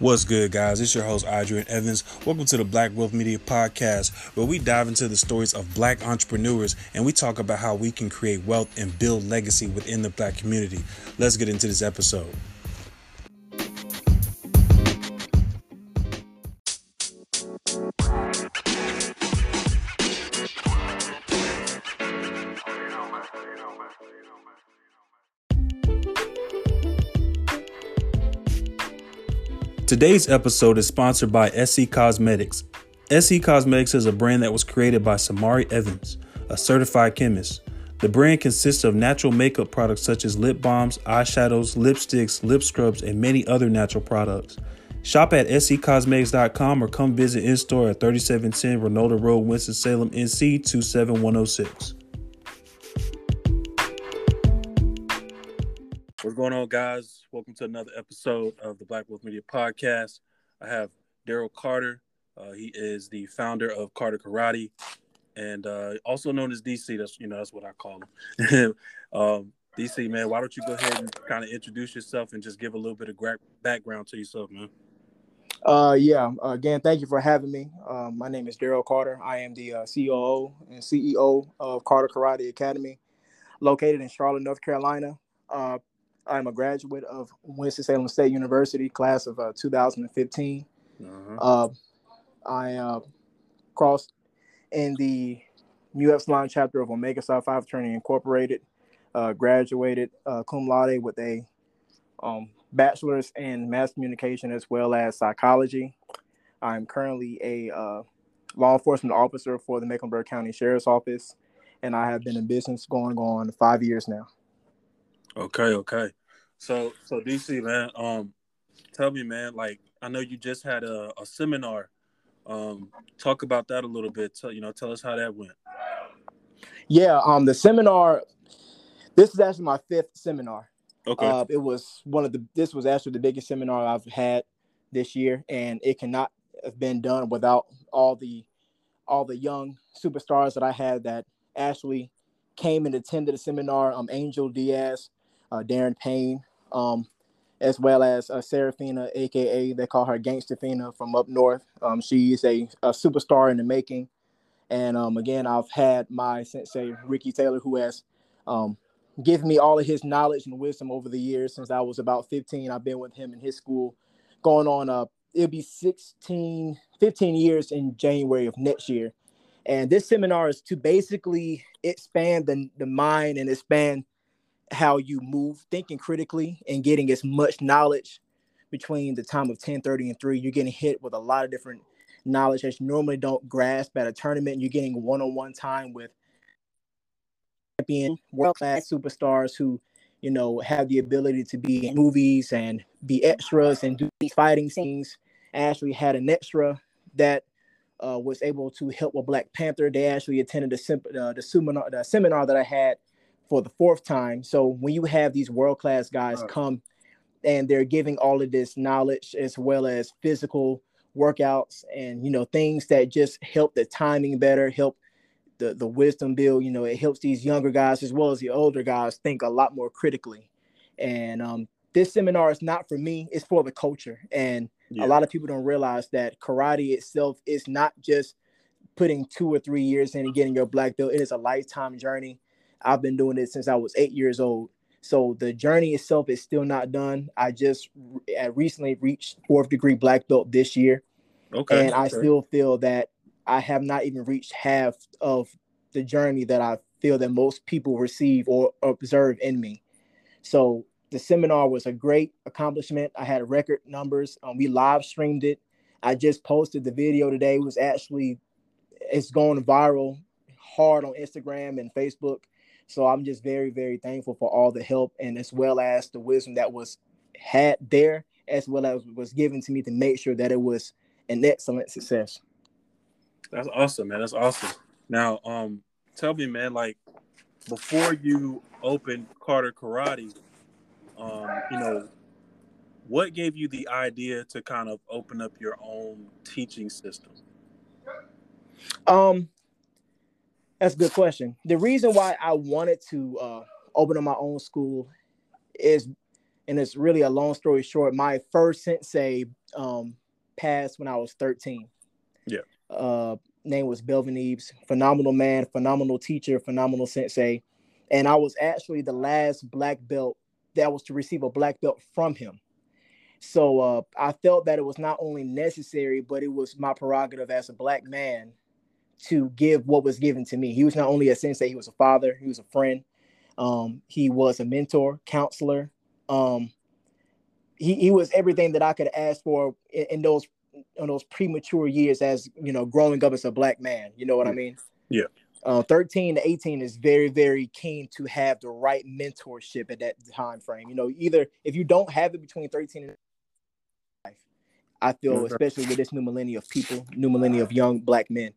What's good, guys? It's your host, Adrian Evans. Welcome to the Black Wealth Media Podcast, where we dive into the stories of black entrepreneurs and we talk about how we can create wealth and build legacy within the black community. Let's get into this episode. Today's episode is sponsored by SC Cosmetics. SC Cosmetics is a brand that was created by Samari Evans, a certified chemist. The brand consists of natural makeup products such as lip balms, eyeshadows, lipsticks, lip scrubs, and many other natural products. Shop at scosmetics.com or come visit in store at 3710 Reynolda Road, Winston-Salem, NC 27106. What's going on, guys? Welcome to another episode of the Black Wealth Media Podcast. I have Daryl Carter. Uh, he is the founder of Carter Karate, and uh, also known as DC. That's you know that's what I call him. um, DC, man, why don't you go ahead and kind of introduce yourself and just give a little bit of gra- background to yourself, man? Uh, yeah. Again, thank you for having me. Um, my name is Daryl Carter. I am the uh, COO and CEO of Carter Karate Academy, located in Charlotte, North Carolina. Uh, I'm a graduate of Winston-Salem State University, class of uh, 2015. Uh-huh. Uh, I uh, crossed in the Mu Epsilon chapter of Omega Psi Phi Fraternity Incorporated, uh, graduated uh, cum laude with a um, bachelor's in mass communication as well as psychology. I'm currently a uh, law enforcement officer for the Mecklenburg County Sheriff's Office, and I have been in business going on five years now. Okay, okay. So so DC man, um, tell me man, like I know you just had a, a seminar. Um, talk about that a little bit. Tell you know, tell us how that went. Yeah, um, the seminar. This is actually my fifth seminar. Okay. Uh, it was one of the. This was actually the biggest seminar I've had this year, and it cannot have been done without all the all the young superstars that I had that actually came and attended the seminar. Um, Angel Diaz, uh, Darren Payne, um, as well as uh, Serafina, aka they call her Gangsterfina from up north. Um, she's a, a superstar in the making. And um, again, I've had my sensei Ricky Taylor, who has um, given me all of his knowledge and wisdom over the years since I was about 15. I've been with him in his school, going on uh, it'll be 16, 15 years in January of next year. And this seminar is to basically expand the, the mind and expand how you move, thinking critically, and getting as much knowledge between the time of 10 30 and 3. You're getting hit with a lot of different knowledge that you normally don't grasp at a tournament. You're getting one on one time with champion world class superstars who, you know, have the ability to be in movies and be extras and do these fighting scenes. Ashley had an extra that uh, was able to help with Black Panther. They actually attended the, uh, the, seminar, the seminar that I had for the fourth time. So when you have these world class guys come and they're giving all of this knowledge as well as physical workouts and you know things that just help the timing better, help the the wisdom build. You know, it helps these younger guys as well as the older guys think a lot more critically. And um, this seminar is not for me; it's for the culture. And yeah. a lot of people don't realize that karate itself is not just putting two or three years in and getting your black belt. It is a lifetime journey I've been doing it since I was eight years old. So the journey itself is still not done. I just I recently reached fourth degree black belt this year. Okay. And I still feel that I have not even reached half of the journey that I feel that most people receive or observe in me. So the seminar was a great accomplishment. I had record numbers. Um, we live streamed it. I just posted the video today. It was actually it's going viral hard on Instagram and Facebook. So I'm just very, very thankful for all the help and as well as the wisdom that was had there, as well as was given to me to make sure that it was an excellent success. That's awesome, man. That's awesome. Now, um, tell me, man, like before you opened Carter Karate, um, you know, what gave you the idea to kind of open up your own teaching system? Um, that's a good question. The reason why I wanted to uh, open up my own school is And it's really a long story short. My first sensei um, passed when I was 13. Yeah. Uh, name was Belvin Eves. Phenomenal man, phenomenal teacher, phenomenal sensei. And I was actually the last black belt that was to receive a black belt from him. So uh, I felt that it was not only necessary, but it was my prerogative as a black man to give what was given to me. He was not only a sensei, he was a father, he was a friend, um, he was a mentor, counselor. Um, he, he was everything that I could ask for in, in, those in those premature years as you know growing up as a black man. You know what I mean? Yeah. Uh, 13 to 18 is very very keen to have the right mentorship at that time frame. You know, either if you don't have it between 13 and life I feel, mm-hmm. especially with this new millennium of people, new millennium of young black men.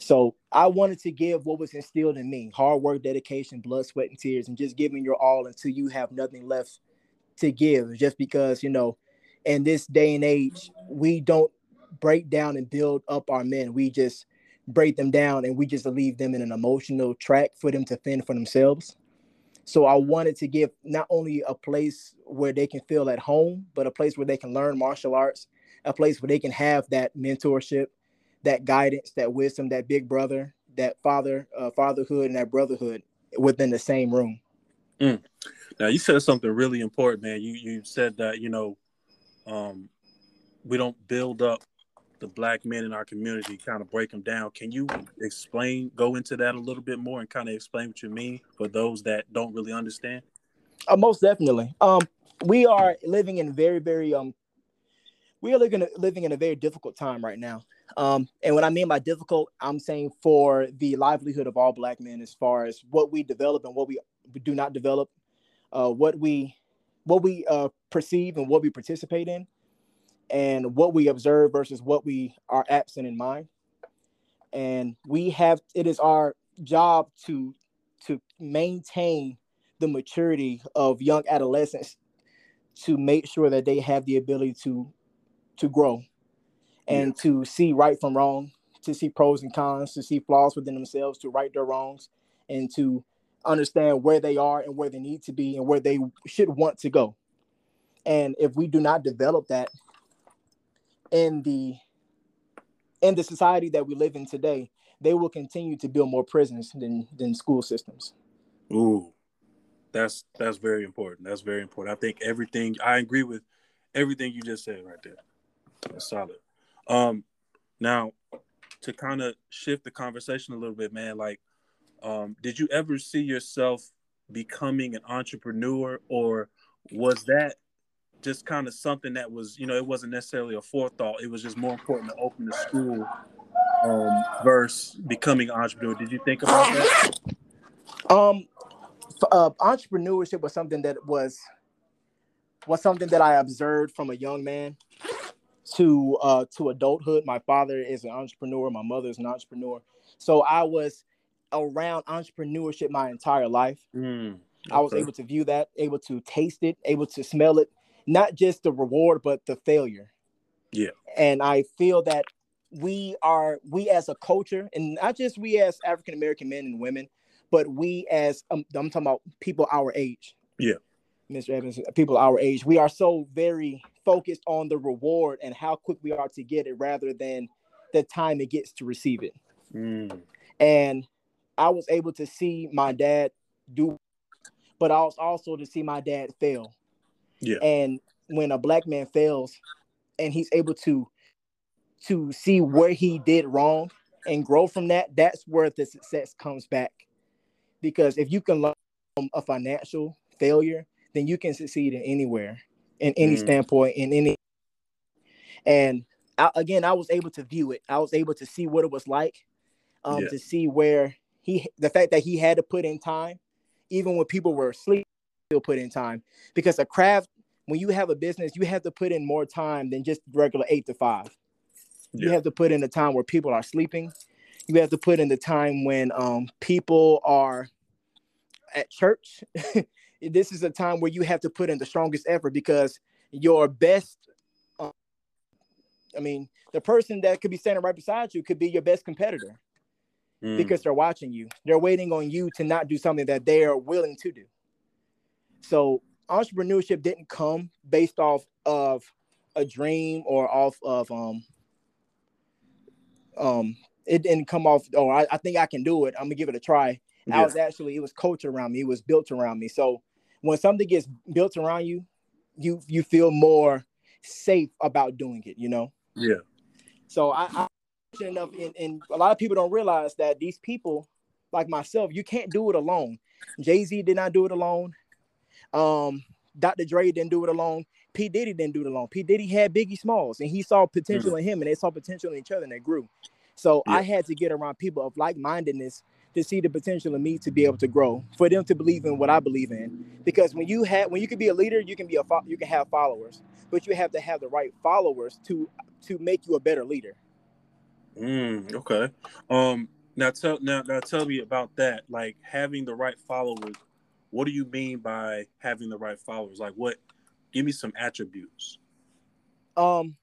So I wanted to give what was instilled in me hard work, dedication, blood, sweat, and tears, and just giving your all until you have nothing left to give. Just because, you know, in this day and age, we don't break down and build up our men. We just break them down and we just leave them in an emotional track for them to fend for themselves. So I wanted to give not only a place where they can feel at home, but a place where they can learn martial arts, a place where they can have that mentorship, that guidance, that wisdom, that big brother, that father, uh, fatherhood, and that brotherhood within the same room. Mm. Now you said something really important, man. You you said that you know um, we don't build up the black men in our community, kind of break them down. Can you explain, go into that a little bit more, and kind of explain what you mean for those that don't really understand? Uh, most definitely. Um, we are living in very, very um, we are living living in a very difficult time right now. Um, and what I mean by difficult, I'm saying for the livelihood of all Black men, as far as what we develop and what we do not develop, uh, what we what we uh, perceive and what we participate in, and what we observe versus what we are absent in mind. And we have it is our job to to maintain the maturity of young adolescents to make sure that they have the ability to to grow and yeah. to see right from wrong, to see pros and cons, to see flaws within themselves, to right their wrongs, and to understand where they are and where they need to be and where they should want to go. And if we do not develop that in the in the society that we live in today, they will continue to build more prisons than than school systems. Ooh, that's that's very important. That's very important. I think everything I agree with everything you just said right there. That's solid. Um, now to kind of shift the conversation a little bit, man, like, um, did you ever see yourself becoming an entrepreneur, or was that just kind of something that was, you know, it wasn't necessarily a forethought. It was just more important to open the school um, versus becoming an entrepreneur. Did you think about that? Um, uh, entrepreneurship was something that was was something that I observed from a young man to uh to adulthood. My father is an entrepreneur, my mother is an entrepreneur. So I was around entrepreneurship my entire life. Mm, okay. I was able to view that, able to taste it, able to smell it, not just the reward, but the failure. Yeah. And I feel that we are we as a culture, and not just we as African American men and women, but we as um, I'm talking about people our age. Yeah. Mr. Evans, people our age, we are so very focused on the reward and how quick we are to get it rather than the time it gets to receive it. Mm. And I was able to see my dad do, but I was also to see my dad fail. Yeah. And when a black man fails and he's able to to see where he did wrong and grow from that, that's where the success comes back. Because if you can learn from a financial failure, then you can succeed in anywhere, in any mm. standpoint, in any. And I, again, I was able to view it. I was able to see what it was like, um, yeah. to see where he, the fact that he had to put in time, even when people were asleep, still put in time. Because a craft, when you have a business, you have to put in more time than just regular eight to five. Yeah. You have to put in the time where people are sleeping. You have to put in the time when um, people are at church. this is a time where you have to put in the strongest effort because your best um, i mean the person that could be standing right beside you could be your best competitor mm. because they're watching you. They're waiting on you to not do something that they are willing to do. So entrepreneurship didn't come based off of a dream or off of um um it didn't come off oh I, I think i can do it. I'm gonna give it a try. Yeah. i was actually it was culture around me. It was built around me. So when something gets built around you you you feel more safe about doing it you know yeah so i, I enough and, and a lot of people don't realize that these people like myself you can't do it alone jay-z did not do it alone um dr dre didn't do it alone P. Diddy didn't do it alone. P. Diddy had Biggie Smalls and he saw potential mm-hmm. in him and they saw potential in each other and they grew. So yeah. I had to get around people of like-mindedness to see the potential in me to be able to grow, for them to believe in what I believe in. Because when you have when you can be a leader, you can be a you can have followers, but you have to have the right followers to to make you a better leader. Mm, okay. Um now tell now now tell me about that. Like having the right followers. What do you mean by having the right followers? Like what Give me some attributes. Um,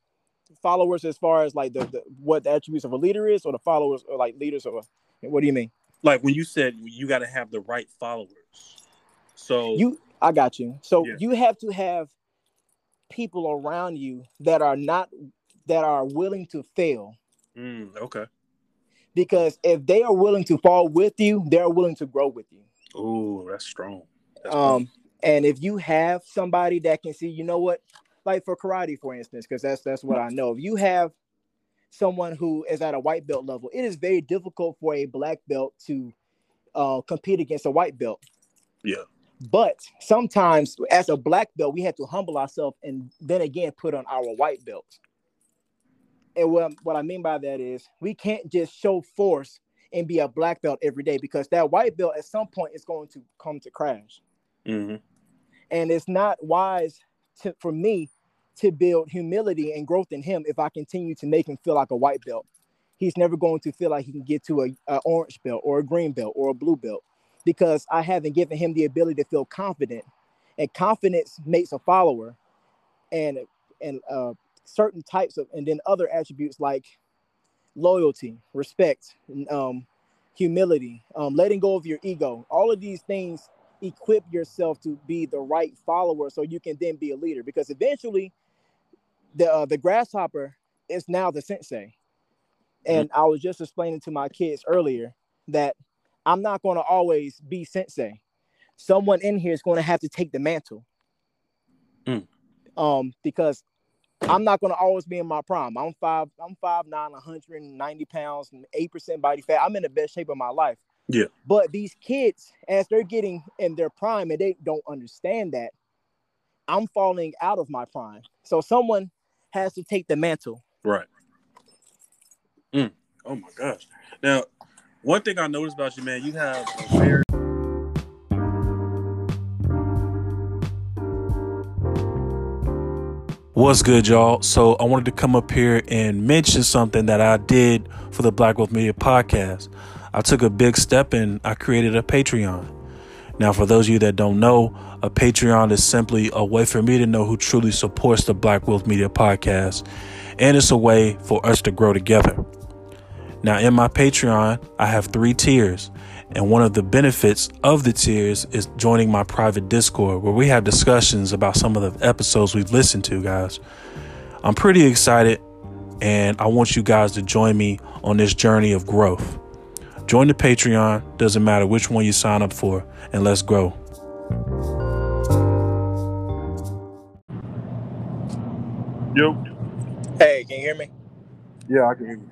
followers as far as like the, the what the attributes of a leader is, or the followers or like leaders, or what do you mean? Like when you said you got to have the right followers. So you, I got you. So yeah. you have to have people around you that are not that are willing to fail. Mm, okay. Because if they are willing to fall with you, they're willing to grow with you. Oh, that's strong. That's um, and if you have somebody that can see, you know what, like for karate, for instance, because that's that's what I know. If you have someone who is at a white belt level, it is very difficult for a black belt to uh, compete against a white belt. Yeah. But sometimes, as a black belt, we have to humble ourselves and then again put on our white belt. And what, what I mean by that is we can't just show force and be a black belt every day because that white belt at some point is going to come to crash. Mm-hmm. And it's not wise to, for me to build humility and growth in him if I continue to make him feel like a white belt. He's never going to feel like he can get to a, orange belt or a green belt or a blue belt because I haven't given him the ability to feel confident. And confidence makes a follower, and and uh, certain types of and then other attributes like loyalty, respect, um, humility, um, letting go of your ego. All of these things equip yourself to be the right follower so you can then be a leader because eventually the uh, the grasshopper is now the sensei and mm-hmm. i was just explaining to my kids earlier that i'm not going to always be sensei someone in here is going to have to take the mantle mm. um because i'm not going to always be in my prime i'm five i'm five nine 190 pounds and 8% body fat i'm in the best shape of my life yeah. But these kids, as they're getting in their prime and they don't understand that, I'm falling out of my prime. So someone has to take the mantle. Right. Mm. Oh my gosh. Now, one thing I noticed about you, man, you have a very What's good, y'all? So, I wanted to come up here and mention something that I did for the Black Wealth Media podcast. I took a big step and I created a Patreon. Now, for those of you that don't know, a Patreon is simply a way for me to know who truly supports the Black Wealth Media podcast, and it's a way for us to grow together. Now, in my Patreon, I have three tiers, and one of the benefits of the tiers is joining my private Discord where we have discussions about some of the episodes we've listened to, guys. I'm pretty excited, and I want you guys to join me on this journey of growth. Join the Patreon, doesn't matter which one you sign up for, and let's grow. Yo. Hey, can you hear me? Yeah, I can hear you.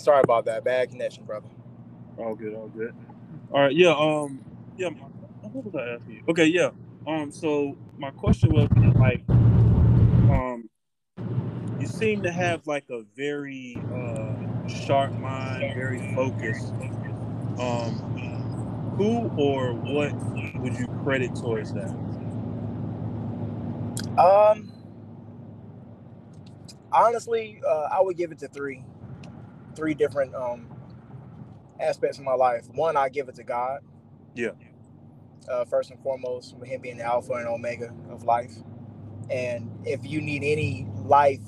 Sorry about that. Bad connection, brother. All good, all good. All right, yeah, um, yeah, what was I asking you? Okay, yeah. Um, so my question was like, um, you seem to have like a very uh sharp mind, very focused. Um, who or what would you credit towards that? Um, honestly, uh, I would give it to three, three different um aspects of my life. One, I give it to God. Yeah. Uh, first and foremost, with Him being the Alpha and Omega of life, and if you need any life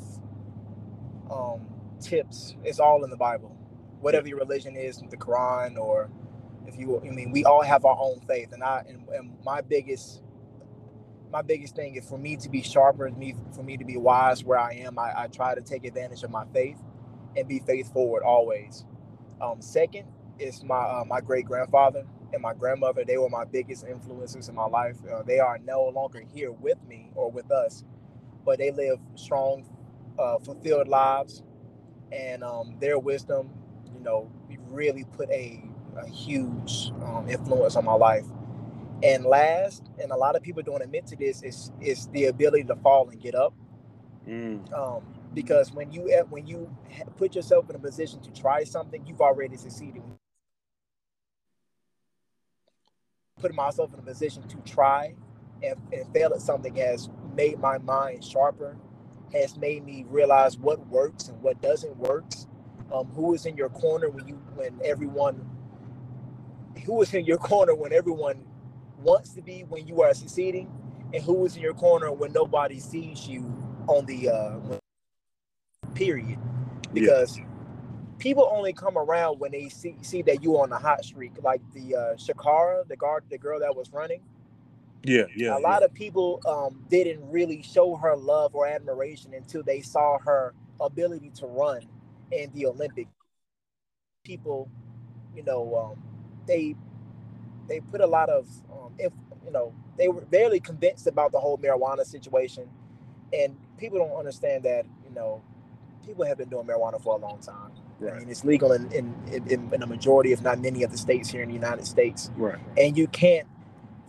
um tips it's all in the bible whatever your religion is the quran or if you i mean we all have our own faith and i and, and my biggest my biggest thing is for me to be sharper, me for me to be wise where I am. I, I try to take advantage of my faith and be faith forward always. Um, second is my uh, my great grandfather and my grandmother. They were my biggest influences in my life. Uh, they are no longer here with me or with us, but they live strong, uh, fulfilled lives, and um, their wisdom, you know, really put a, a huge um, influence on my life. And last, and a lot of people don't admit to this, is is the ability to fall and get up. Mm. Um, because when you when you put yourself in a position to try something, you've already succeeded. Putting myself in a position to try and, and fail at something has made my mind sharper, has made me realize what works and what doesn't work. Um, who is in your corner when you when everyone who is in your corner when everyone wants to be when you are succeeding, and who is in your corner when nobody sees you on the uh, period. Because yeah. people only come around when they see see that you on the hot streak, like the uh, Sha'Carri, the guard, the girl that was running. Yeah, yeah. A lot yeah. of people um, didn't really show her love or admiration until they saw her ability to run in the Olympic. People, you know, um, they they put a lot of um, if you know they were barely convinced about the whole marijuana situation, and people don't understand that you know people have been doing marijuana for a long time. Right. I mean, it's legal in, in, in, in a majority, if not many, of the states here in the United States. Right. And you can't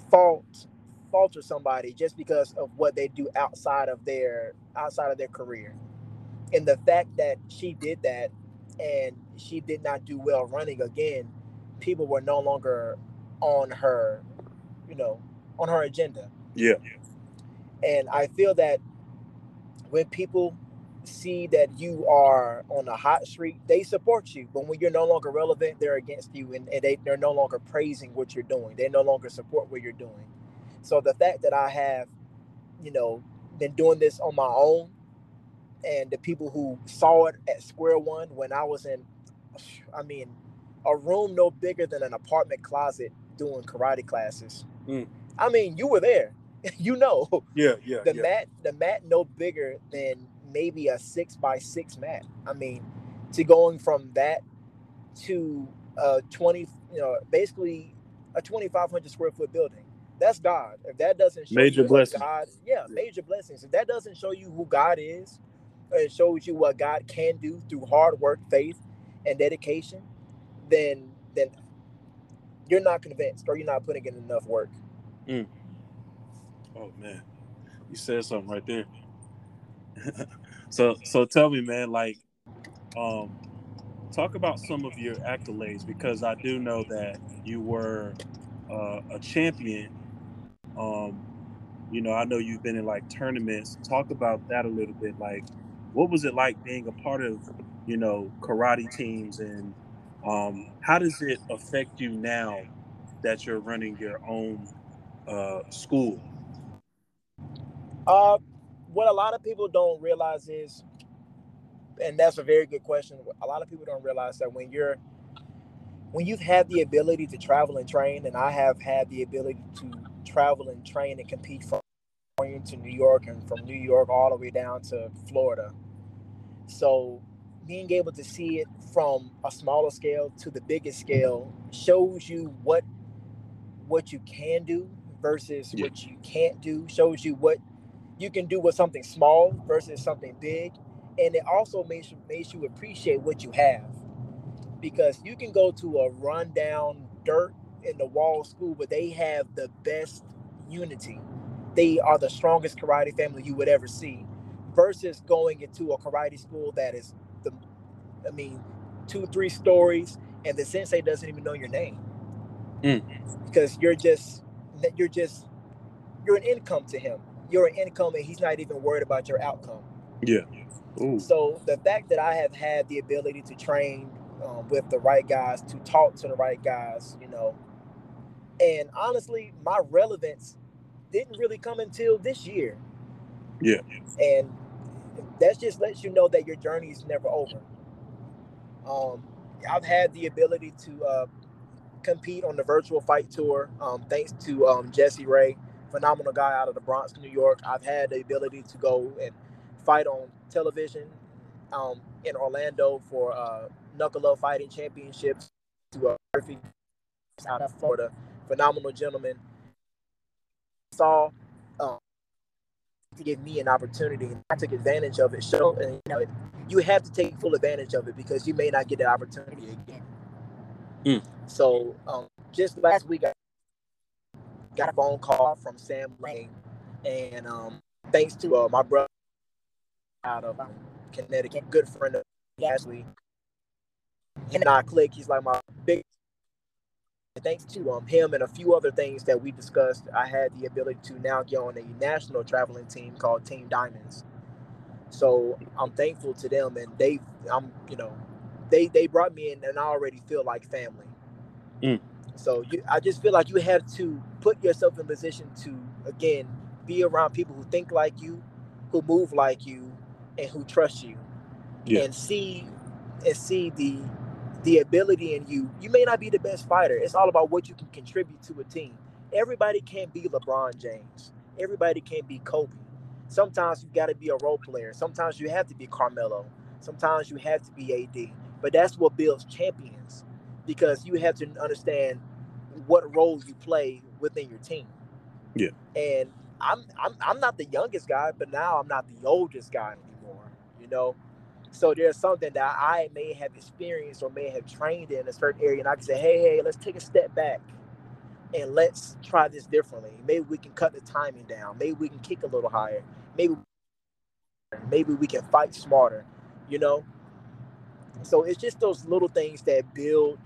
fault falter somebody just because of what they do outside of their outside of their career. And the fact that she did that and she did not do well running again, people were no longer on her, you know, on her agenda. Yeah. And I feel that when people see that you are on a hot streak, they support you. But when you're no longer relevant, they're against you and, and they, they're no longer praising what you're doing. They no longer support what you're doing. So the fact that I have, you know, been doing this on my own and the people who saw it at square one when I was in, I mean, a room no bigger than an apartment closet doing karate classes. Mm. I mean, you were there. you know. Yeah, yeah. The yeah. mat, the mat no bigger than maybe a six by six mat. I mean, to going from that to a 20, you know, basically a 2,500 square foot building. That's God. If that doesn't show major you blessings. God, yeah, major blessings. If that doesn't show you who God is, it shows you what God can do through hard work, faith, and dedication, then then you're not convinced or you're not putting in enough work. Mm. Oh man, you said something right there. so so tell me, man, like, um, talk about some of your accolades because I do know that you were uh, a champion. Um, you know, I know you've been in like tournaments. Talk about that a little bit. Like, what was it like being a part of, you know, karate teams, and um, how does it affect you now that you're running your own uh, school? Uh, what a lot of people don't realize is, and that's a very good question. A lot of people don't realize that when you're when you've had the ability to travel and train, and I have had the ability to travel and train and compete from to New York and from New York all the way down to Florida. So being able to see it from a smaller scale to the biggest scale shows you what what you can do versus yeah. what you can't do shows you what you can do with something small versus something big and it also makes you makes you appreciate what you have because you can go to a rundown dirt in the wall school but they have the best unity they are the strongest karate family you would ever see versus going into a karate school that is the i mean two three stories and the sensei doesn't even know your name mm. because you're just you're just you're an income to him you're an income and he's not even worried about your outcome. Yeah. Ooh. So the fact that I have had the ability to train um, with the right guys, to talk to the right guys, you know, and honestly, my relevance didn't really come until this year. Yeah. And that just lets you know that your journey is never over. Um, I've had the ability to uh, compete on the virtual fight tour, um, thanks to um, Jesse Ray phenomenal guy out of the Bronx, New York. I've had the ability to go and fight on television um, in Orlando for uh, Knuckle Fighting Championships to uh, Murphy out of Florida. Phenomenal gentleman. Saw um, to give me an opportunity, and I took advantage of it. So, and, you know, you have to take full advantage of it because you may not get that opportunity again. Mm. So, um, just last week, I got a phone call from Sam Lane, and um, thanks to uh, my brother out of um, Connecticut, good friend of Ashley, and I click. He's like my big. Thanks to um, him and a few other things that we discussed, I had the ability to now get on a national traveling team called Team Diamonds. So I'm thankful to them, and they, I'm, you know, they they brought me in, and I already feel like family. Mm. So you, I just feel like you have to put yourself in position to again be around people who think like you, who move like you, and who trust you, Yeah. and see and see the the ability in you. You may not be the best fighter. It's all about what you can contribute to a team. Everybody can't be LeBron James. Everybody can't be Kobe. Sometimes you got to be a role player. Sometimes you have to be Carmelo. Sometimes you have to be AD. But that's what builds champions because you have to understand what role you play within your team. Yeah. And I'm I'm I'm not the youngest guy, but now I'm not the oldest guy anymore. You know, so there's something that I may have experienced or may have trained in a certain area, and I can say, hey, hey, let's take a step back and let's try this differently. Maybe we can cut the timing down. Maybe we can kick a little higher. Maybe maybe we can fight smarter. You know. So it's just those little things that build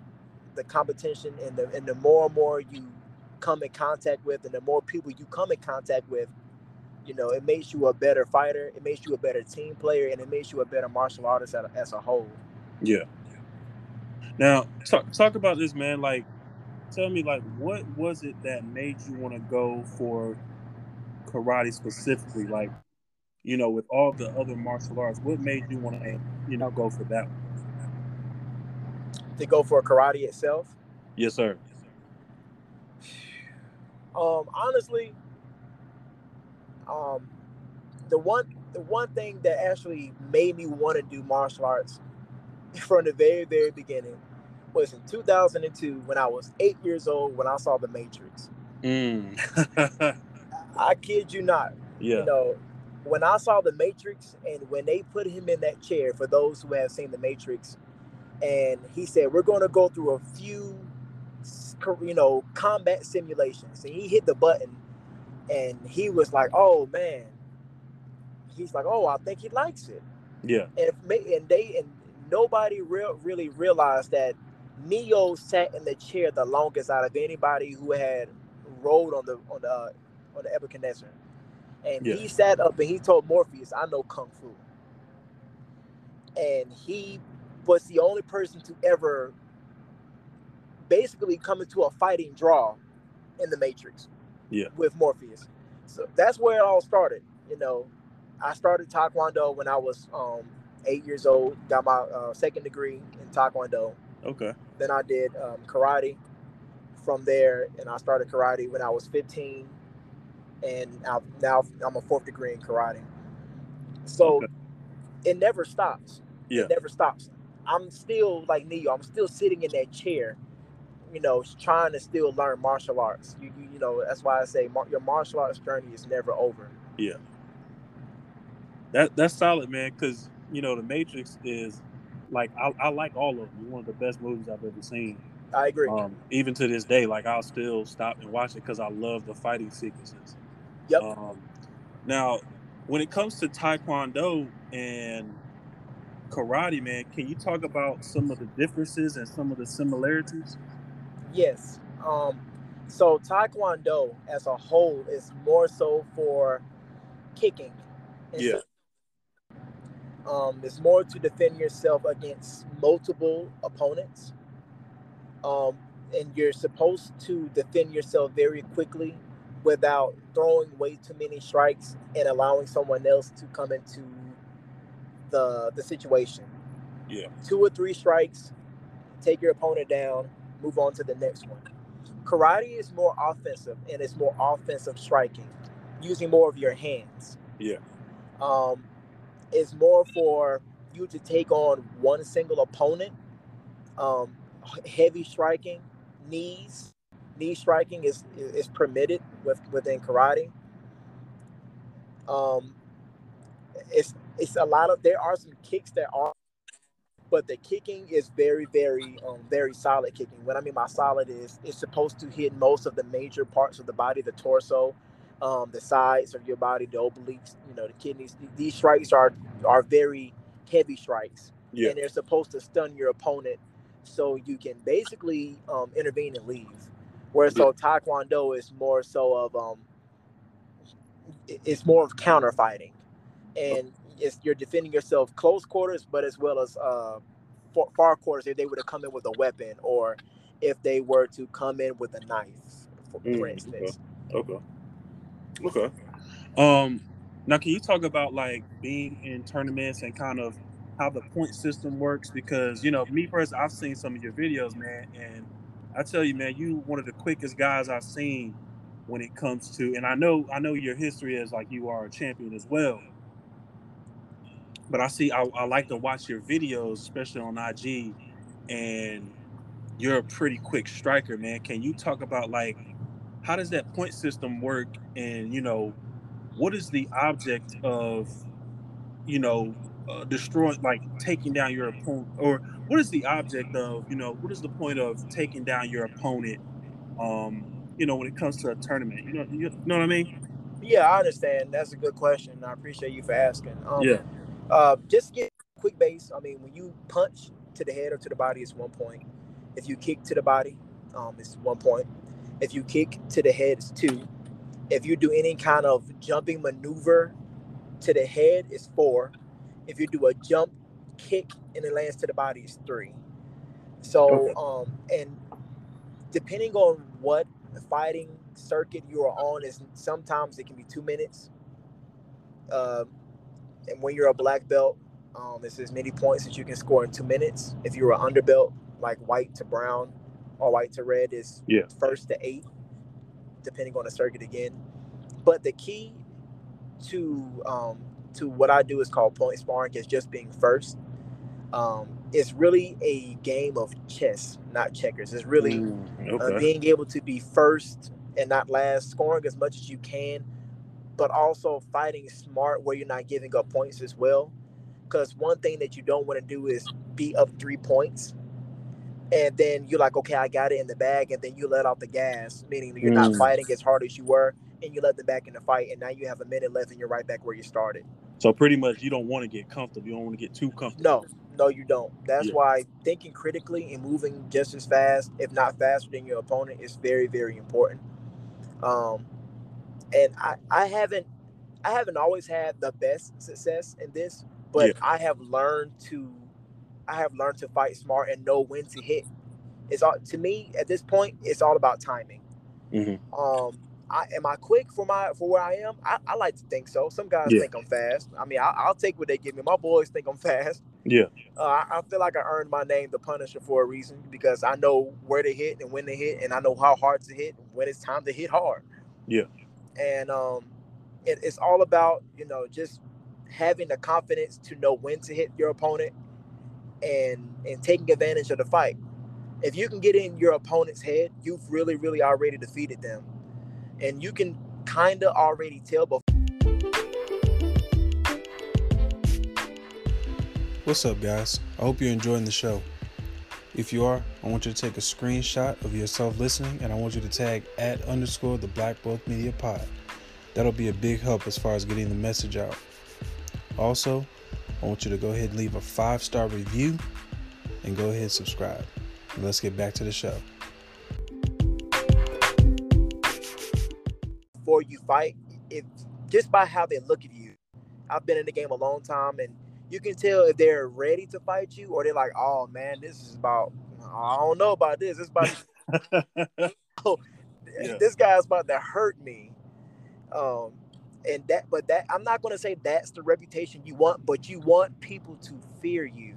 the competition, and the and the more and more you come in contact with, and the more people you come in contact with, you know, it makes you a better fighter. It makes you a better team player, and it makes you a better martial artist as a, as a whole. Yeah. Now, talk talk about this, man. Like, tell me, like, what was it that made you want to go for karate specifically? Like, you know, with all the other martial arts, what made you want to, you know, go for that one? To go for karate itself, Yes, sir. um, honestly, um, the one the one thing that actually made me want to do martial arts from the very very beginning was in 2002 when I was eight years old when I saw The Matrix. Mm. I kid you not. yeah. You know, when I saw The Matrix and when they put him in that chair, for those who have seen The Matrix, and he said, We're going to go through a few, you know, combat simulations. And he hit the button and he was like, Oh man. He's like, Oh, I think he likes it. Yeah. And, and they, and nobody real, really realized that Neo sat in the chair the longest out of anybody who had rode on the, on the, uh, on the Nebuchadnezzar. And Yeah. he sat up and he told Morpheus, I know Kung Fu. And he was the only person to ever basically come into a fighting draw in the Matrix. Yeah. With Morpheus. So that's where it all started. You know, I started Taekwondo when I was um, eight years old, got my uh, second degree in Taekwondo. Okay. Then I did um, karate from there, and I started karate when I was 15, and I've, now I'm a fourth degree in karate. So Okay. it never stops. Yeah. It never stops. I'm still like Neo. I'm still sitting in that chair, you know, trying to still learn martial arts. You, you, you know, that's why I say mar- your martial arts journey is never over. Yeah. That that's solid, man. Because you know, The Matrix is like I, I like all of them. One of the best movies I've ever seen. I agree. Um, even to this day, like I'll still stop and watch it because I love the fighting sequences. Yep. Um, now, when it comes to Taekwondo and karate, man, can you talk about some of the differences and some of the similarities? Yes. Um, so Taekwondo as a whole is more so for kicking. Yeah. um, it's more to defend yourself against multiple opponents. Um, and you're supposed to defend yourself very quickly without throwing way too many strikes and allowing someone else to come into the the situation. Yeah. Two or three strikes, take your opponent down, move on to the next one. karate is more offensive and it's more offensive striking, using more of your hands. Yeah. Um, it's more for you to take on one single opponent. Um, heavy striking, knees, knee striking is is permitted with within karate. Um, it's it's a lot of there are some kicks that are but the kicking is very, very, um, very solid kicking. What I mean by solid is it's supposed to hit most of the major parts of the body, the torso, um, the sides of your body, the obliques, you know, the kidneys. These strikes are are very heavy strikes, Yeah. and they're supposed to stun your opponent, so you can basically um, intervene and leave. Whereas so Taekwondo is more so of um, it's more of counter fighting, and it's you're defending yourself close quarters, but as well as uh, far, far quarters if they were to come in with a weapon or if they were to come in with a knife, for, Mm, for okay. instance. Okay. Okay. Um now can you talk about like being in tournaments and kind of how the point system works? Because you know, me personally, I've seen some of your videos, man, and I tell you, man, you one of the quickest guys I've seen when it comes to and I know I know your history is like you are a champion as well. But I see I, I like to watch your videos, especially on IG, and you're a pretty quick striker, man. Can you talk about like how does that point system work and you know what is the object of you know uh, destroying like taking down your opponent or what is the object of you know what is the point of taking down your opponent um you know when it comes to a tournament you know you know what i mean Yeah, I understand. That's a good question. I appreciate you for asking. Um, Yeah. Uh, just get quick base. I mean, when you punch to the head or to the body, it's one point. If you kick to the body, um, it's one point. If you kick to the head, it's two. If you do any kind of jumping maneuver to the head, it's four. If you do a jump kick and it lands to the body, it's three. So, um, and depending on what fighting circuit you are on, is sometimes it can be two minutes. Um, and when you're a black belt, um, it's as many points that you can score in two minutes. If you're an underbelt, like white to brown or white to red, is Yeah. first to eight, depending on the circuit again. But the key to um, to what I do is called point sparring is just being first. Um, it's really a game of chess, not checkers. It's really Mm, uh, being able to be first and not last, scoring as much as you can, but also fighting smart where you're not giving up points as well. Because one thing that you don't want to do is be up three points, and then you're like, okay, I got it in the bag, and then you let off the gas, meaning you're not Mm. fighting as hard as you were, and you let them back in the fight, and now you have a minute left, and you're right back where you started. so pretty much you don't want to get comfortable you don't want to get too comfortable No, no, you don't. That's Yeah. why thinking critically and moving just as fast, if not faster than your opponent, is very, very important. Um, and I, I haven't, I haven't always had the best success in this, but Yeah. I have learned to, I have learned to fight smart and know when to hit. It's all to me at this point. It's all about timing. Mhm. Um, I, am I quick for my for where I am? I, I like to think so. Some guys Yeah. think I'm fast. I mean, I, I'll take what they give me. My boys think I'm fast. yeah Uh, I, I feel like I earned my name, the Punisher, for a reason because I know where to hit and when to hit, and I know how hard to hit when it's time to hit hard. Yeah. And um, it, it's all about you know just having the confidence to know when to hit your opponent and and taking advantage of the fight. If you can get in your opponent's head, you've really, really already defeated them, and you can kind of already tell before. What's up, guys? I hope you're enjoying the show. If you are, I want you to take a screenshot of yourself listening and I want you to tag at underscore the Black Wealth Media Pod. That'll be a big help as far as getting the message out. Also, I want you to go ahead and leave a five star review and go ahead and subscribe. And let's get back to the show. before you fight, if just by how they look at you. I've been in the game a long time, and you can tell if they're ready to fight you or they're like, "Oh man, this is about I don't know about this. It's about Yeah. this guy's about to hurt me." Um, and that, but that I'm not going to say that's the reputation you want, but you want people to fear you,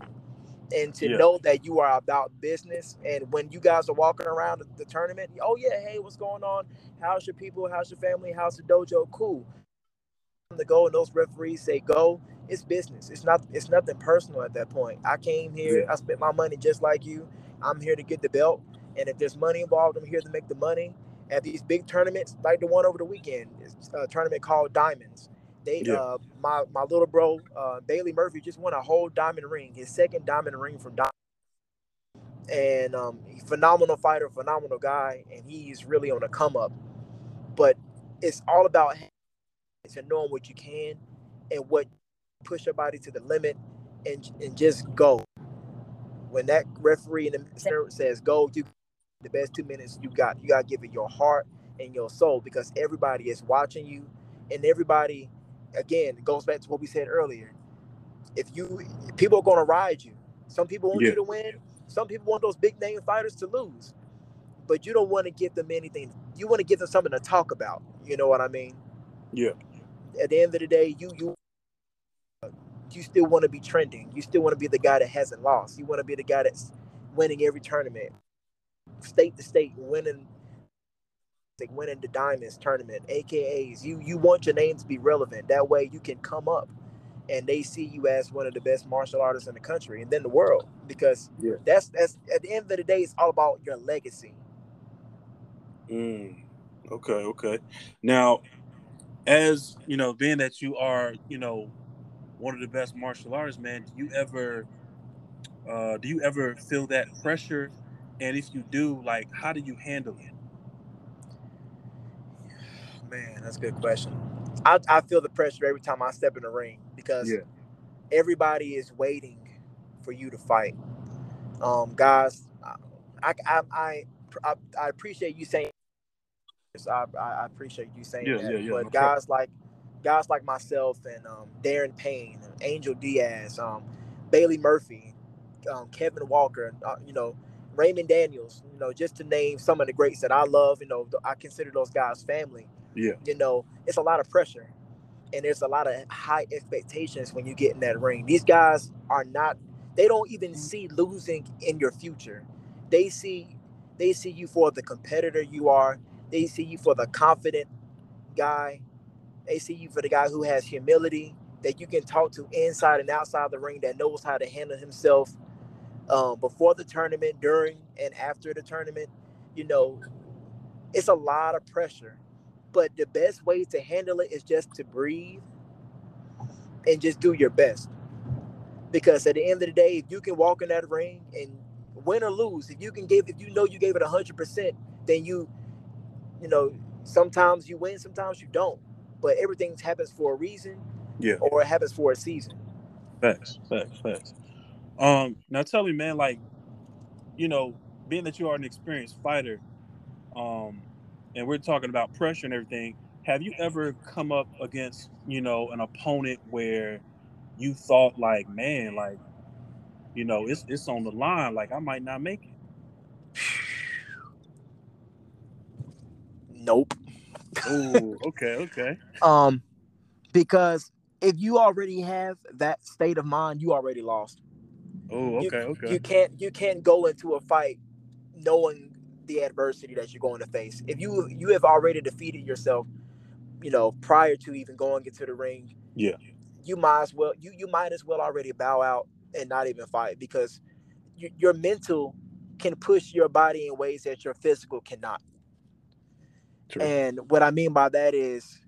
and to Yeah. know that you are about business. And when you guys are walking around the, the tournament, oh yeah, hey, what's going on? How's your people? How's your family? How's the dojo? Cool. To go and those referees say go, it's business. It's not. It's nothing personal at that point. I came here. I spent my money just like you. I'm here to get the belt, and if there's money involved, I'm here to make the money. At these big tournaments, like the one over the weekend, it's a tournament called Diamonds. They, Yeah. uh, my my little bro, uh, Bailey Murphy, just won a whole diamond ring, his second diamond ring from Diamond. And um, phenomenal fighter, phenomenal guy, and he's really on a come up. But it's all about to knowing what you can and what push your body to the limit and and just go. When that referee in the center says go, you the best two minutes you got. You gotta give it your heart and your soul because everybody is watching you, and everybody, again, it goes back to what we said earlier. If you people are gonna ride you. Some people want Yeah. you to win. Some people want those big name fighters to lose. But you don't want to give them anything. You want to give them something to talk about. You know what I mean? Yeah. At the end of the day, you you you still want to be trending. You still want to be the guy that hasn't lost. You want to be the guy that's winning every tournament, state to state, winning, like winning the diamonds tournament, AKAs. You you want your name to be relevant. That way you can come up, and they see you as one of the best martial artists in the country and then the world. Because Yeah. that's that's at the end of the day, it's all about your legacy. Mm, okay, okay. Now, as you know, being that you are, you know, one of the best martial artists, man, do you ever, uh, do you ever feel that pressure? And if you do, like, how do you handle it? Man, that's a good question. I, I feel the pressure every time I step in the ring because Yeah. everybody is waiting for you to fight. Um, guys, I I I, I, I appreciate you saying this. I, I appreciate you saying Yeah, that. yeah, yeah, but no problem. guys like guys like myself and um, Darren Payne, Angel Diaz, um, Bailey Murphy, um, Kevin Walker, uh, you know, Raymond Daniels, you know, just to name some of the greats that I love. You know, I consider those guys family Yeah. you know, it's a lot of pressure and there's a lot of high expectations when you get in that ring. These guys are not they don't even see losing in your future. They see they see you for the competitor you are. They see you for the confident guy. They see you for the guy who has humility that you can talk to inside and outside the ring that knows how to handle himself um, before the tournament, during and after the tournament. You know, it's a lot of pressure but the best way to handle it is just to breathe and just do your best because at the end of the day if you can walk in that ring and win or lose if you can give if you know you gave it 100% then you you know sometimes you win sometimes you don't but everything happens for a reason Yeah. or it happens for a season Facts, facts, facts. Um, now tell me, man, like, you know, being that you are an experienced fighter, um, and we're talking about pressure and everything, have you ever come up against, you know, an opponent where you thought like, man, like, you know, it's it's on the line, like I might not make it. Nope Oh, okay, okay. um because if you already have that state of mind you already lost Oh, You- okay, okay. you can't you can't go into a fight knowing the adversity that you're going to face. If you you have already defeated yourself, you know, prior to even going into the ring, Yeah. you might as well you you might as well already bow out and not even fight because you, your mental can push your body in ways that your physical cannot. True. And what I mean by that is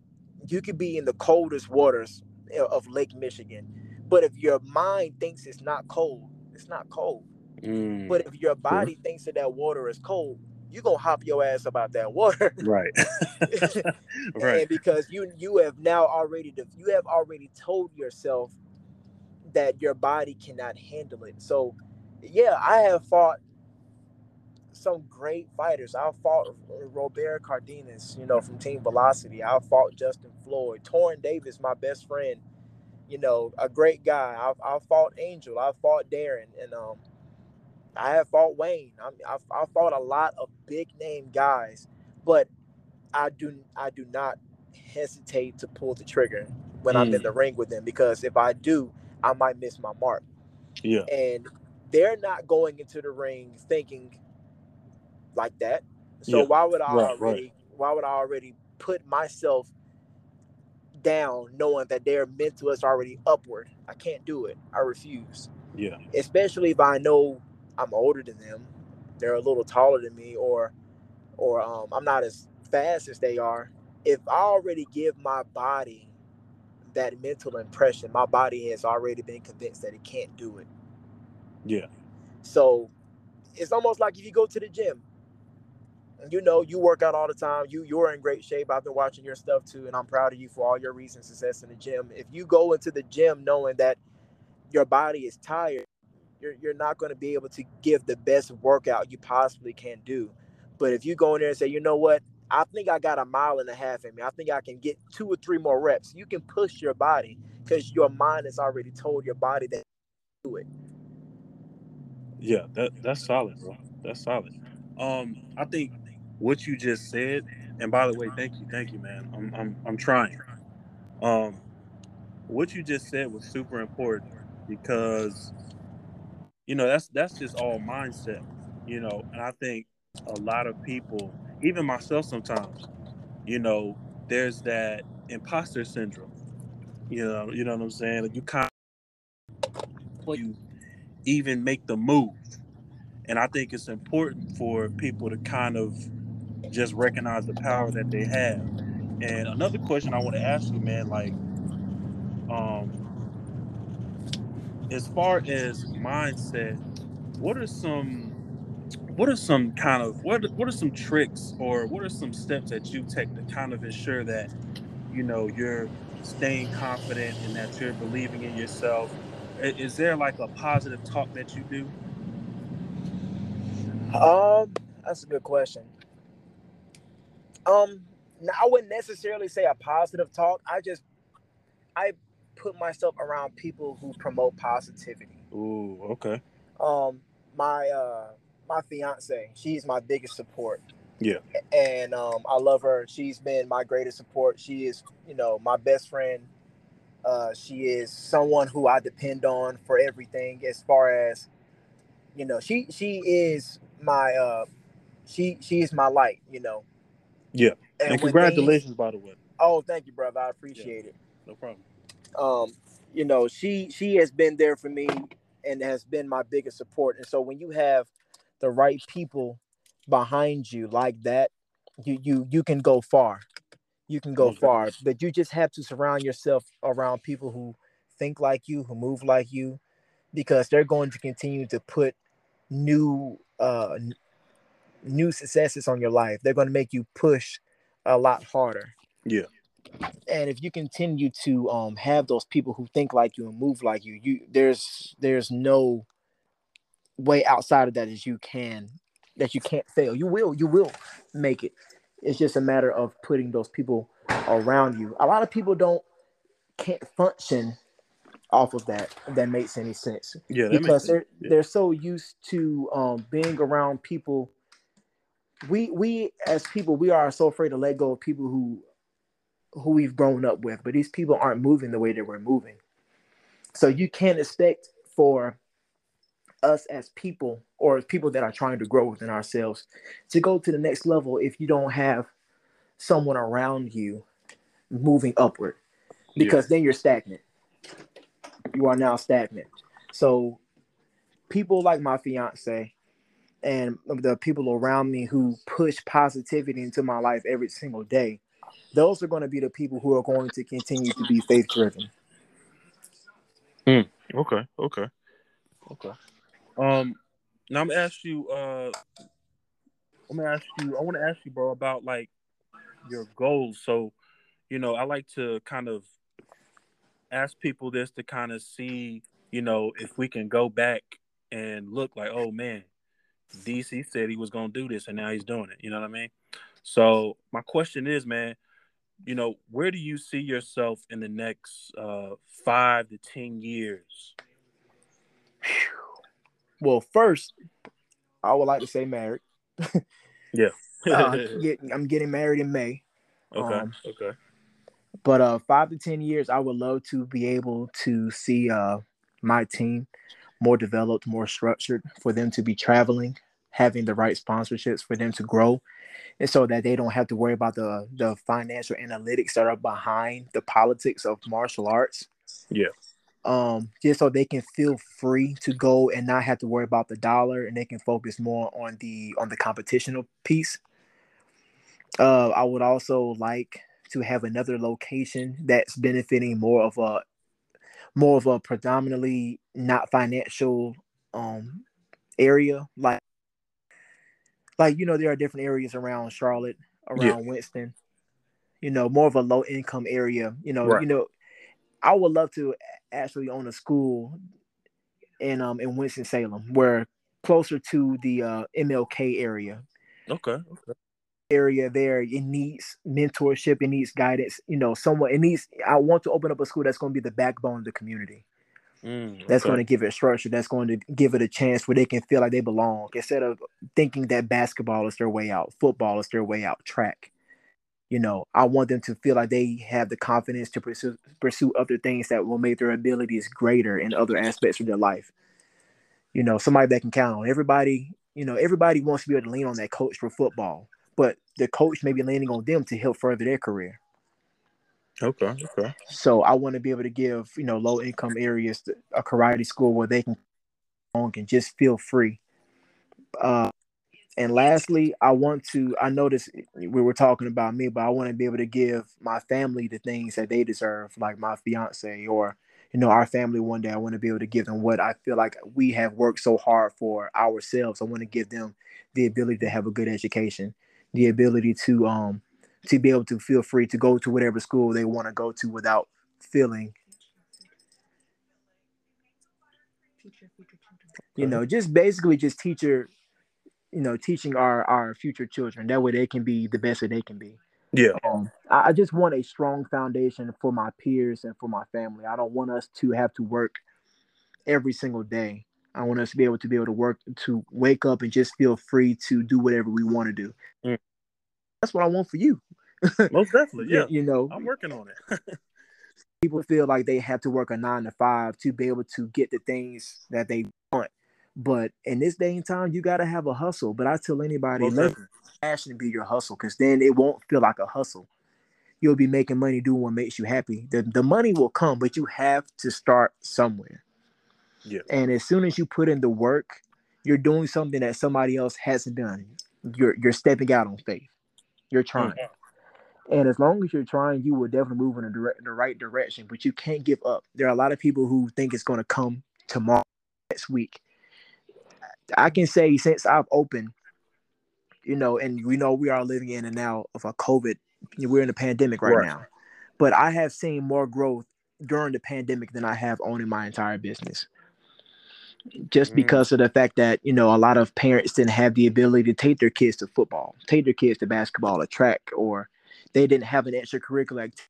you could be in the coldest waters of Lake Michigan, but if your mind thinks it's not cold, it's not cold. Mm, But if your body thinks that that water is cold, you're gonna hop your ass about that water. right. right. and because you you have now already you have already told yourself that your body cannot handle it. So yeah, I have fought some great fighters. I fought Robert Cardenas, you know, from Team Velocity. I fought Justin Floyd, Torrin Davis, my best friend, you know, a great guy. I I fought Angel. I fought Darren, and um, I have fought Wayne. I I, I fought a lot of big name guys, but I do I do not hesitate to pull the trigger when I'm in Mm. the ring with them because if I do, I might miss my mark. Yeah. And they're not going into the ring thinking like that. So Yeah. why would I Right, already right. why would I already put myself down knowing that their mental is already upward? I can't do it. I refuse. Yeah. Especially if I know I'm older than them, they're a little taller than me, or or um, I'm not as fast as they are. If I already give my body that mental impression, my body has already been convinced that it can't do it. Yeah. So it's almost like if you go to the gym, you know, you work out all the time. You you're in great shape. I've been watching your stuff too, and I'm proud of you for all your recent success in the gym. If you go into the gym knowing that your body is tired, you're you're not going to be able to give the best workout you possibly can do. But if you go in there and say, you know what, I think I got a mile and a half in me. I think I can get two or three more reps. You can push your body because your mind has already told your body that do it. Yeah, that that's solid, bro. That's solid. Um, I think what you just said, and by the way, thank you, thank you, man. I'm I'm I'm trying. Um, what you just said was super important because you know that's that's just all mindset, you know, and I think a lot of people, even myself sometimes, you know, there's that imposter syndrome. You know, you know what I'm saying? Like you kind of you even make the move. And I think it's important for people to kind of just recognize the power that they have. And another question I want to ask you, man, like, um, as far as mindset, what are some, what are some kind of, what, what are some tricks or what are some steps that you take to kind of ensure that, you know, you're staying confident and that you're believing in yourself? Is there like a positive talk that you do? Um, that's a good question. Um, I wouldn't necessarily say a positive talk. I just I put myself around people who promote positivity. Ooh, okay. Um, my uh my fiance, she's my biggest support. Yeah. And um, I love her. She's been my greatest support. She is, you know, my best friend. Uh, she is someone who I depend on for everything as far as you know, she she is my uh she she is my light, you know. Yeah. And, And, congratulations, things- by the way. oh, thank you, brother. I appreciate it. No problem. Um, you know, she she has been there for me and has been my biggest support. And so when you have the right people behind you like that, you you you can go far. You can go Okay. far. But you just have to surround yourself around people who think like you, who move like you, because they're going to continue to put new uh new successes on your life. They're going to make you push a lot harder. Yeah. And if you continue to um have those people who think like you and move like you, you there's there's no way outside of that is you can that you can't fail. You will, you will make it. It's just a matter of putting those people around you. A lot of people don't can't function off of that. That makes any sense Yeah, because sense. they're Yeah. they're so used to um, being around people. We we as people we are so afraid to let go of people who who we've grown up with, but these people aren't moving the way that we're moving. So you can't expect for us as people or as people that are trying to grow within ourselves to go to the next level if you don't have someone around you moving upward Yeah. because then you're stagnant. You are now stagnant. So people like my fiance and the people around me who push positivity into my life every single day, those are going to be the people who are going to continue to be faith driven. Okay, okay, okay. Um, now I'm gonna ask you. Uh, I'm gonna ask you. I want to ask you, bro, about like your goals. So, you know, I like to kind of ask people this to kind of see, you know, if we can go back and look like, oh man, DC said he was gonna do this, and now he's doing it. You know what I mean? So, my question is, man, you know, where do you see yourself in the next uh, five to ten years? Well, first, I would like to say married. Yeah. Uh, get, I'm getting married in May. okay. um, okay. but uh five to ten years i would love to be able to see uh my team more developed, more structured for them to be traveling, having the right sponsorships for them to grow, and so that they don't have to worry about the the financial analytics that are behind the politics of martial arts. Yeah. Um, just so they can feel free to go and not have to worry about the dollar, and they can focus more on the on the competitional piece. Uh, I would also like to have another location that's benefiting more of a more of a predominantly not financial um area like like you know there are different areas around Charlotte around yeah. Winston you know more of a low income area you know right. you know I would love to actually own a school in um in Winston Salem where closer to the uh MLK area okay okay area there it needs mentorship it needs guidance you know someone it needs i want to open up a school that's going to be the backbone of the community mm, okay. that's going to give it structure that's going to give it a chance where they can feel like they belong instead of thinking that basketball is their way out football is their way out track you know i want them to feel like they have the confidence to pursue pursue other things that will make their abilities greater in other aspects of their life you know somebody that can count on everybody you know everybody wants to be able to lean on that coach for football but the coach may be leaning on them to help further their career. Okay. Okay. So I want to be able to give you know low income areas a karate school where they can and just feel free. Uh, and lastly, I want to. I noticed we were talking about me, but I want to be able to give my family the things that they deserve, like my fiance or you know our family. One day, I want to be able to give them what I feel like we have worked so hard for ourselves. I want to give them the ability to have a good education the ability to um to be able to feel free to go to whatever school they want to go to without feeling you know just basically just teacher you know teaching our our future children that way they can be the best that they can be yeah um, I, I just want a strong foundation for my peers and for my family i don't want us to have to work every single day I want us to be able to be able to work to wake up and just feel free to do whatever we want to do. Mm. That's what I want for you. Most definitely, yeah. you, know, I'm working on it. people feel like they have to work a nine to five to be able to get the things that they want. But in this day and time, you got to have a hustle. But I tell anybody, Most let passion be your hustle because then it won't feel like a hustle. You'll be making money doing what makes you happy. The, the money will come, but you have to start somewhere. Yeah. And as soon as you put in the work, you're doing something that somebody else hasn't done. You're you're stepping out on faith. You're trying. Mm-hmm. And as long as you're trying, you will definitely move in the, the right direction. But you can't give up. There are a lot of people who think it's going to come tomorrow, next week. I can say since I've opened, you know, and we know we are living in and now of a COVID. We're in a pandemic right, right. now, but I have seen more growth during the pandemic than I have owning my entire business just mm. because of the fact that you know a lot of parents didn't have the ability to take their kids to football, take their kids to basketball or track, or they didn't have an extracurricular activity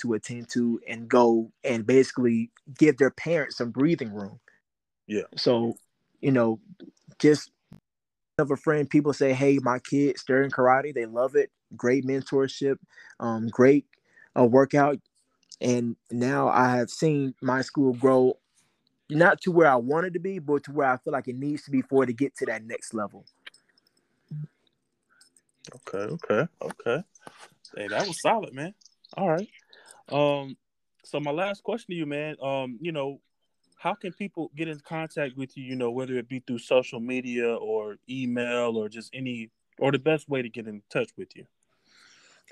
to attend to and go and basically give their parents some breathing room. Yeah. So, you know, just of a friend, people say, "Hey, my kids, they're in karate. They love it. Great mentorship, um, great uh, workout." And now I have seen my school grow not to where I wanted to be, but to where I feel like it needs to be for it to get to that next level. Okay, okay, okay. Hey, that was solid, man. All right. Um, so my last question to you, man, um, you know, how can people get in contact with you, you know, whether it be through social media or email or just any or the best way to get in touch with you?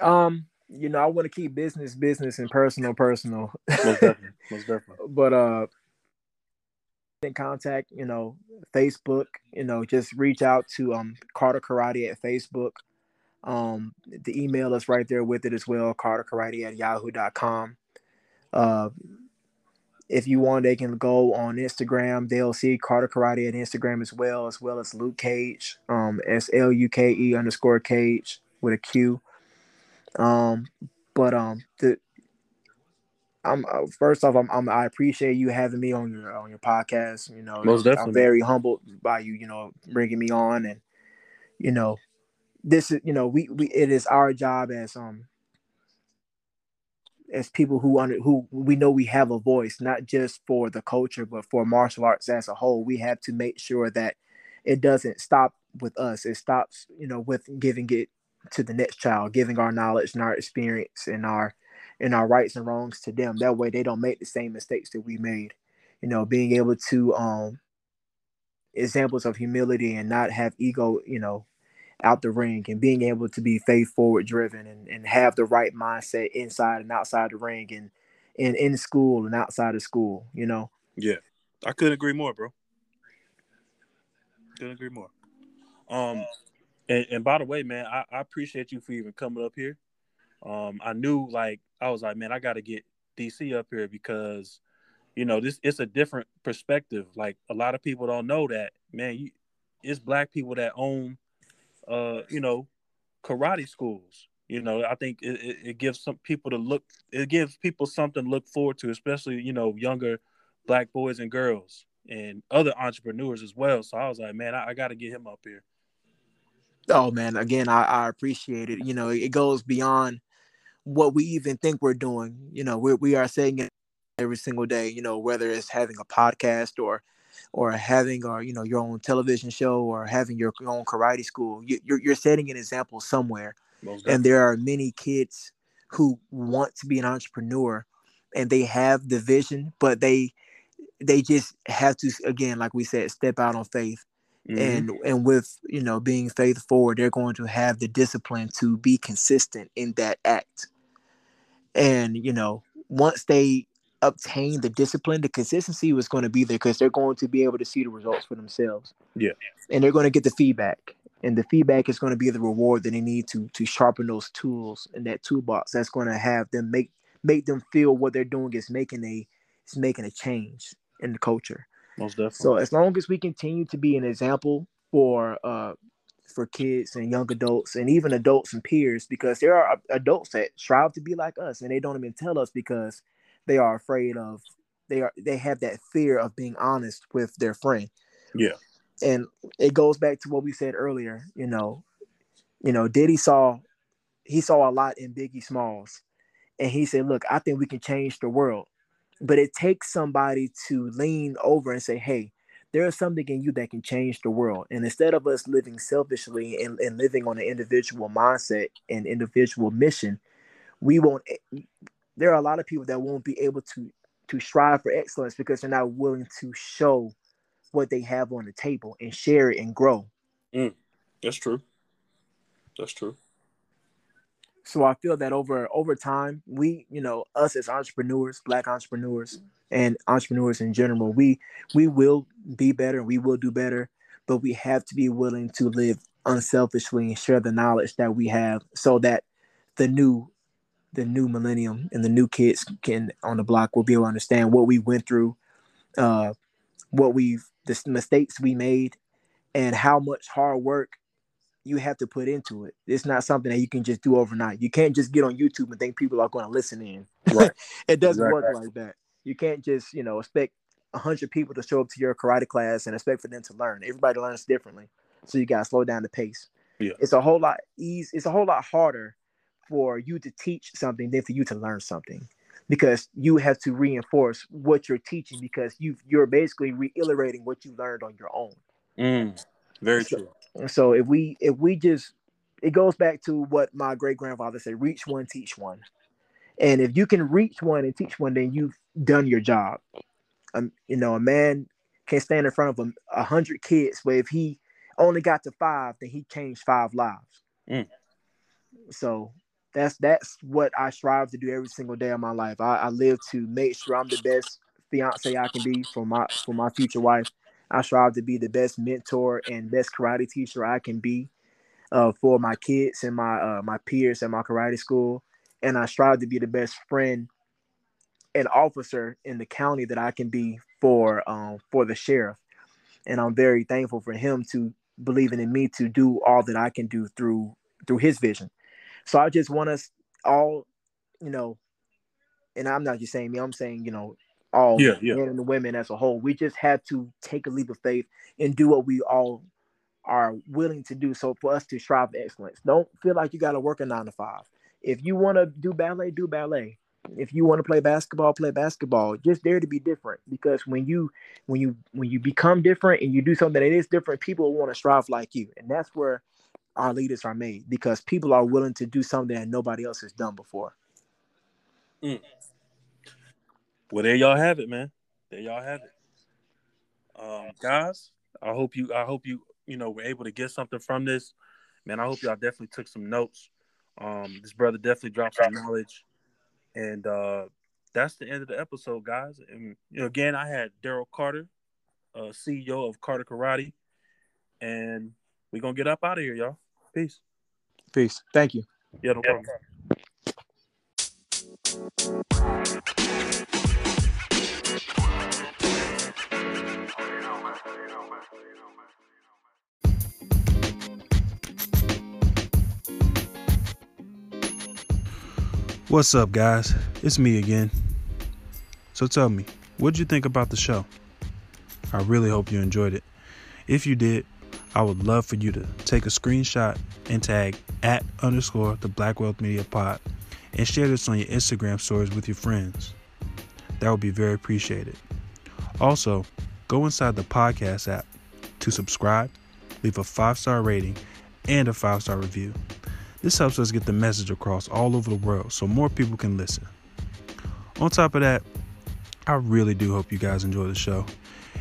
Um, you know, I want to keep business business and personal personal. Most definitely. Most definitely. but uh in contact, you know, Facebook, you know, just reach out to um Carter Karate at Facebook. Um, the email is right there with it as well, Carter Karate at yahoo.com. Uh, if you want, they can go on Instagram. They'll see Carter Karate at Instagram as well, as well as Luke Cage, um, S L U K E underscore Cage with a Q. Um, but um, the I'm uh, first off, I'm, I'm, i appreciate you having me on your on your podcast. You know, most definitely. I'm very humbled by you. You know, bringing me on, and you know, this is you know we we it is our job as um as people who under who we know we have a voice, not just for the culture, but for martial arts as a whole. We have to make sure that it doesn't stop with us. It stops, you know, with giving it to the next child, giving our knowledge and our experience and our and our rights and wrongs to them. That way they don't make the same mistakes that we made. You know, being able to um examples of humility and not have ego, you know, out the ring and being able to be faith forward driven and, and have the right mindset inside and outside the ring and, and in school and outside of school, you know? Yeah. I couldn't agree more, bro. Couldn't agree more. Um and, and by the way, man, I, I appreciate you for even coming up here. Um, I knew like I was like, man, I gotta get DC up here because you know this it's a different perspective. Like a lot of people don't know that, man, you, it's black people that own uh, you know, karate schools. You know, I think it, it, it gives some people to look. It gives people something to look forward to, especially you know younger black boys and girls and other entrepreneurs as well. So I was like, man, I, I got to get him up here. Oh man, again, I, I appreciate it. You know, it goes beyond what we even think we're doing. You know, we we are saying it every single day. You know, whether it's having a podcast or or having or you know your own television show or having your own karate school you, are you're setting an example somewhere. And there are many kids who want to be an entrepreneur and they have the vision but they they just have to again like we said step out on faith. Mm-hmm. and and with you know being faith forward they're going to have the discipline to be consistent in that act. And you know once they obtain the discipline, the consistency was going to be there because they're going to be able to see the results for themselves. Yeah. And they're going to get the feedback. And the feedback is going to be the reward that they need to to sharpen those tools in that toolbox. That's going to have them make make them feel what they're doing is making a is making a change in the culture. Most definitely. So as long as we continue to be an example for uh for kids and young adults and even adults and peers because there are adults that strive to be like us and they don't even tell us because they are afraid of they are they have that fear of being honest with their friend. Yeah. And it goes back to what we said earlier, you know, you know, Diddy saw he saw a lot in Biggie Smalls. And he said, Look, I think we can change the world. But it takes somebody to lean over and say, Hey, there is something in you that can change the world. And instead of us living selfishly and, and living on an individual mindset and individual mission, we won't there are a lot of people that won't be able to to strive for excellence because they're not willing to show what they have on the table and share it and grow. Mm, that's true. That's true. So I feel that over over time, we, you know, us as entrepreneurs, black entrepreneurs, and entrepreneurs in general, we we will be better, we will do better, but we have to be willing to live unselfishly and share the knowledge that we have so that the new the new millennium and the new kids can on the block will be able to understand what we went through, uh, what we've the mistakes we made, and how much hard work you have to put into it. It's not something that you can just do overnight. You can't just get on YouTube and think people are going to listen in. Right. it doesn't work like that. You can't just you know expect hundred people to show up to your karate class and expect for them to learn. Everybody learns differently, so you got to slow down the pace. Yeah. It's a whole lot easy. It's a whole lot harder for you to teach something than for you to learn something because you have to reinforce what you're teaching because you you're basically reiterating what you learned on your own. Mm, very so, true. So if we if we just it goes back to what my great grandfather said: reach one, teach one. And if you can reach one and teach one, then you've done your job. Um, you know, a man can stand in front of a, a hundred kids, but if he only got to five, then he changed five lives. Mm. So that's that's what I strive to do every single day of my life. I, I live to make sure I'm the best fiance I can be for my for my future wife. I strive to be the best mentor and best karate teacher I can be uh, for my kids and my uh, my peers at my karate school, and I strive to be the best friend and officer in the county that I can be for um, for the sheriff. And I'm very thankful for him to believing in me to do all that I can do through through his vision. So I just want us all, you know, and I'm not just saying me, I'm saying, you know, all yeah, yeah. men and the women as a whole. We just have to take a leap of faith and do what we all are willing to do. So for us to strive for excellence, don't feel like you got to work a nine to five. If you want to do ballet, do ballet. if you want to play basketball, play basketball. Just dare to be different because when you when you when you become different and you do something that is different, people want to strive like you, and that's where our leaders are made because people are willing to do something that nobody else has done before. Mm. Well, there y'all have it, man. There y'all have it. Um, guys, I hope you I hope you you know were able to get something from this. Man, I hope y'all definitely took some notes. Um, this brother definitely dropped some knowledge. And uh that's the end of the episode, guys. And you know, again, I had Daryl Carter, uh, CEO of Carter Karate, and we're gonna get up out of here, y'all. Peace. Peace. Thank you. Yeah, no problem. What's up, guys? It's me again. So tell me, what did you think about the show? I really hope you enjoyed it. If you did, I would love for you to take a screenshot and tag at underscore the Black Wealth Media Pod and share this on your Instagram stories with your friends. That would be very appreciated. Also, go inside the podcast app to subscribe, leave a five star rating, and a five star review. This helps us get the message across all over the world so more people can listen. On top of that, I really do hope you guys enjoy the show.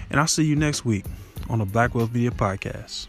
And I'll see you next week on the Black Wealth Media Podcast.